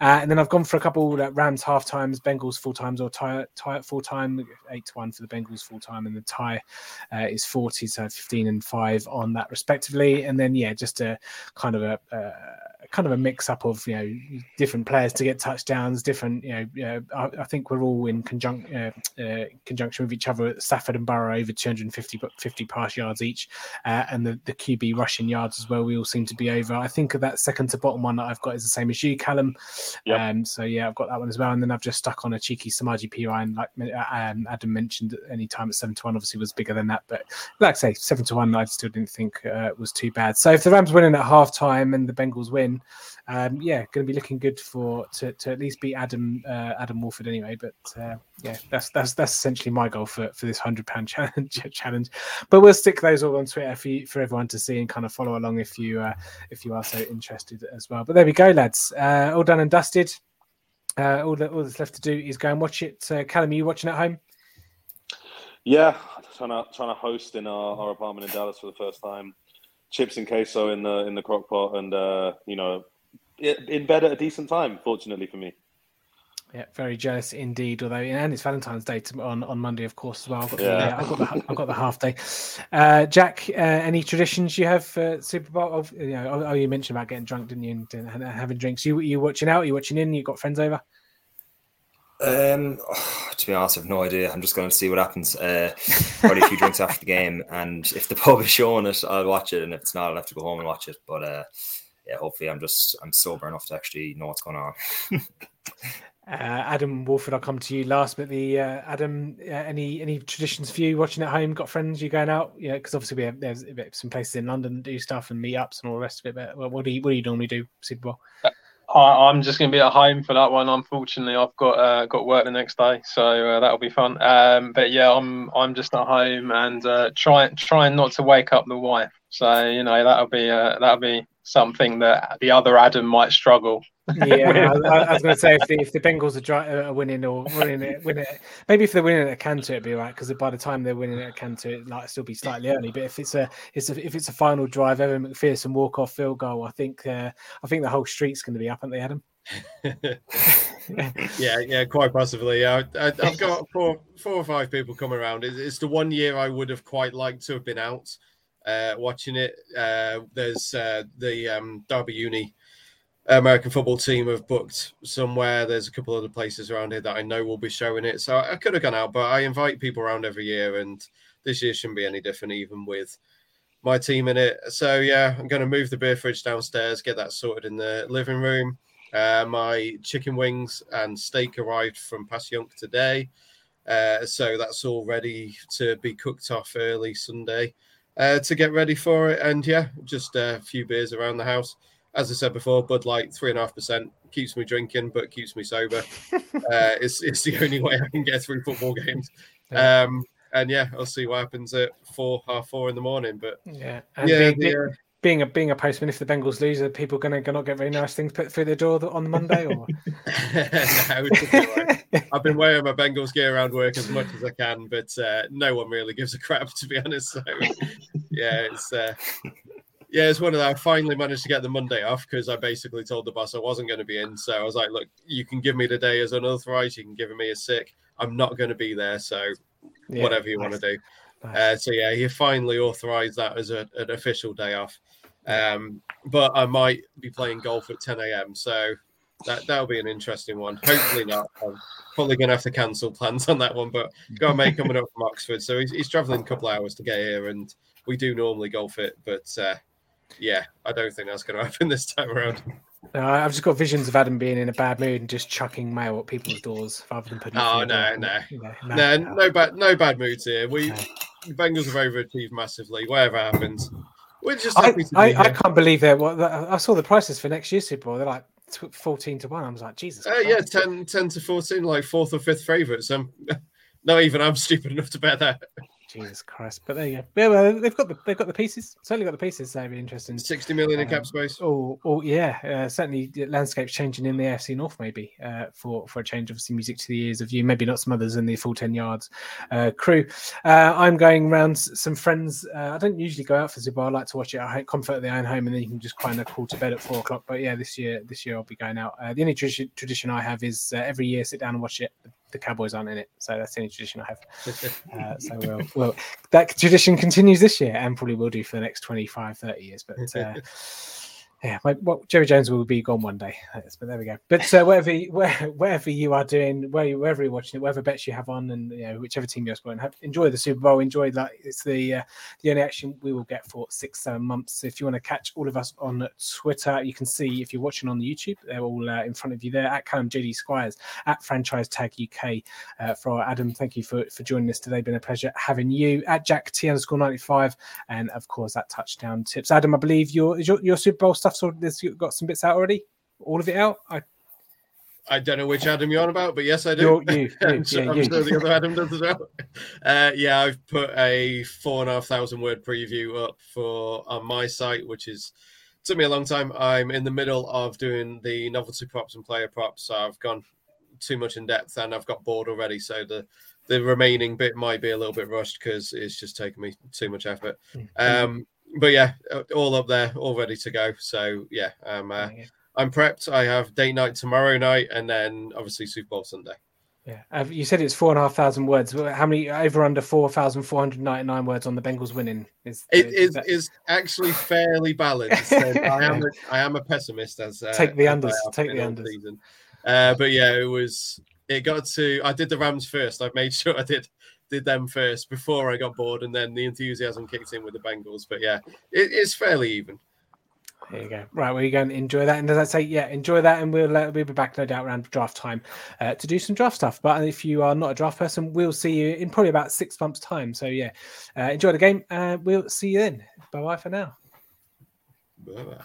Uh, and then I've gone for a couple uh, Rams half times, Bengals full times or tie, tie at full time, eight to one for the Bengals full time. And the tie uh, is 40, so 15 and five on that respectively. And then, yeah, just a kind of a, a kind of a mix up of you know different players to get touchdowns, different you know. I, I, think we're all in conjunct uh, uh, conjunction with each other. Stafford and Burrow over 250 50 pass yards each, uh, and the, the QB rushing yards as well. We all seem to be over. I think that second to bottom one that I've got is the same as you, Callum. Yep. Um, so yeah, I've got that one as well. And then I've just stuck on a cheeky Samaje Perine, like um, Adam mentioned. Any time at seven to one, obviously was bigger than that, but like I say, seven to one, I still didn't think uh, was too bad. So if the Rams winning at half time and the Bengals win, um, yeah, going to be looking good for to, to at least beat Adam uh, Adam Wolford anyway. But uh, yeah, that's that's that's essentially my goal for, for this hundred pound [laughs] challenge challenge. But we'll stick those all on Twitter for you, for everyone to see and kind of follow along if you uh, if you are so interested as well. But there we go, lads. Uh, all done and dusted. Uh, all, that, all that's left to do is go and watch it. Uh, Callum, you watching at home? Yeah, trying to trying to host in our, our apartment in Dallas for the first time chips and queso in the in the crock pot, and uh, you know, in bed at a decent time. Fortunately for me. Yeah, very jealous indeed. Although, and it's Valentine's Day on, on Monday, of course, as well. I've got, yeah. the, I've got the, I've got the half day. Uh, Jack, uh, any traditions you have for Super Bowl? Of, you know, oh, oh, you mentioned about getting drunk, didn't you? And, and having drinks. You you watching out? You watching in? You got friends over? Um, oh, [sighs] to be honest, I have no idea. I'm just going to see what happens. Uh, probably a few drinks after the game, [laughs] and if the pub is showing it, I'll watch it, and if it's not, I'll have to go home and watch it. But uh, yeah, hopefully, I'm just I'm sober enough to actually know what's going on. [laughs] uh, Adam Wolford, I'll come to you last. But the uh, Adam, uh, any any traditions for you watching at home? Got friends? You going out? Yeah, because obviously we have there's some places in London that do stuff and meetups and all the rest of it. But what do you what do you normally do Super Bowl? I, am just going to be at home for that one. Unfortunately, I've got uh, got work the next day, so uh, that'll be fun. Um, but yeah, I'm I'm just at home and uh, trying trying not to wake up the wife. So you know that'll be uh, that'll be something that the other Adam might struggle yeah, [laughs] I, I, was going to say if the, if the Bengals are, dry, uh, are winning or winning it, winning it, maybe if they're winning at Cantor, it'd be right because by the time they're winning at Cantor, it might still be slightly early. But if it's a, it's a if it's a final drive, Evan McPherson walk off field goal, I think uh, I think the whole street's going to be up, aren't they, Adam? [laughs] [laughs] yeah, yeah, quite possibly. Yeah, I, have got four, four or five people come around. It's, it's, the one year I would have quite liked to have been out uh, watching it. Uh, there's uh, the um, Derby Uni American football team have booked somewhere. There's a couple other places around here that I know will be showing it. So I could have gone out, but I invite people around every year, and this year shouldn't be any different, even with my team in it. So yeah, I'm going to move the beer fridge downstairs, get that sorted in the living room. Uh, my chicken wings and steak arrived from Passyunk today. Uh, so that's all ready to be cooked off early Sunday uh, to get ready for it. And yeah, just a few beers around the house. As I said before, Bud Light three and a half percent keeps me drinking, but keeps me sober. [laughs] Uh, it's, it's the only way I can get through football games. Um, and yeah, I'll see what happens at four, half four in the morning. But yeah, and yeah, being, the, uh, being a being a postman, if the Bengals lose, are people going to not get very nice things put through their door on Monday? Or [laughs] no, I've been wearing my Bengals gear around work as much as I can, but uh, no one really gives a crap to be honest. So yeah, it's uh, yeah, it's one of that. I finally managed to get the Monday off because I basically told the boss I wasn't going to be in. So I was like, look, you can give me the day as unauthorized, you can give me a sick. I'm not going to be there. So yeah, whatever you nice. want to do. Nice. Uh, so yeah, he finally authorized that as a, an official day off. Um, but I might be playing golf at 10 a.m. So that that'll be an interesting one. Hopefully not. I'm probably going to have to cancel plans on that one. But got a mate coming up from Oxford, so he's, he's traveling a couple hours to get here, and we do normally golf it, but uh, yeah, I don't think that's going [laughs] to happen this time around. No, I've just got visions of Adam being in a bad mood and just chucking mail at people's doors rather than putting. Oh no, no, no, no, no, no bad, no bad moods here. We no. Bengals have overachieved massively. Whatever happens, we're just happy I, I, I can't believe that. What I saw the prices for next year's Super Bowl. They're like 14 to 1 i was like jesus uh, yeah 10, 10 to 14 like fourth or fifth favorites [laughs] um not even i'm stupid enough to bet that Jesus Christ! But there you go. Yeah, well, they've got the they've got the pieces. Certainly got the pieces. It'd be interesting. Sixty million in um, cap space. Oh, oh yeah. Uh, certainly, landscape's changing in the AFC North. Maybe uh, for for a change. Obviously, music to the ears of you. Maybe not some others in the full ten yards uh, crew. Uh, I'm going around some friends. Uh, I don't usually go out for Zubar. I like to watch it at comfort of the own home, and then you can just kind of call to bed at four o'clock. But yeah, this year this year I'll be going out. Uh, the only tradition, tradition I have is every year sit down and watch it the Cowboys aren't in it. So that's the only tradition I have. [laughs] Uh, so we'll, well, that tradition continues this year and probably will do for the next 25, 30 years. But uh, [laughs] yeah, my, well, Jerry Jones will be gone one day. But there we go. But uh, whatever where, wherever you are doing, where you, wherever you're watching it, whatever bets you have on, and you know whichever team you're supporting, have, enjoy the Super Bowl. Enjoy that. It's the uh, the only action we will get for six seven months. So if you want to catch all of us on Twitter, you can see if you're watching on the YouTube, they're all uh, in front of you there at Callum JD Squires at Franchise Tag UK. Uh, for Adam, thank you for for joining us today. Been a pleasure having you at Jack T underscore ninety five, and of course that touchdown tips. Adam, I believe your your, your Super Bowl stuff stuff sort of got some bits out already? All of it out? I I don't know which Adam you're on about, but yes, I do. You, [laughs] you, I'm, sure, I'm sure the other Adam does as well. Uh, yeah, I've put a four and a half thousand word preview up for on my site, which is took me a long time. I'm in the middle of doing the novelty props and player props, so I've gone too much in depth and I've got bored already. So the the remaining bit might be a little bit rushed because it's just taken me too much effort. Mm-hmm. Um, but yeah, all up there, all ready to go. So yeah, um, uh. I'm prepped. I have date night tomorrow night, and then obviously Super Bowl Sunday. Yeah, you said it's four and a half thousand words. How many over under four thousand four hundred ninety nine words on the Bengals winning? Is it is, is, that... is actually [laughs] fairly balanced. [laughs] I am a, I am a pessimist as uh, take the unders, take the unders. Season. Uh, but yeah, it was. It got to. I did the Rams first. I made [laughs] sure I did did them first before I got bored, and then the enthusiasm kicked in with the Bengals. But yeah, it, it's fairly even. There you go. Right, well, you're going to enjoy that. And as I say, yeah, enjoy that, and we'll uh, we'll be back no doubt around draft time uh, to do some draft stuff. But if you are not a draft person, we'll see you in probably about six months' time. So yeah, uh, enjoy the game. And we'll see you then. Bye bye for now. Bye bye.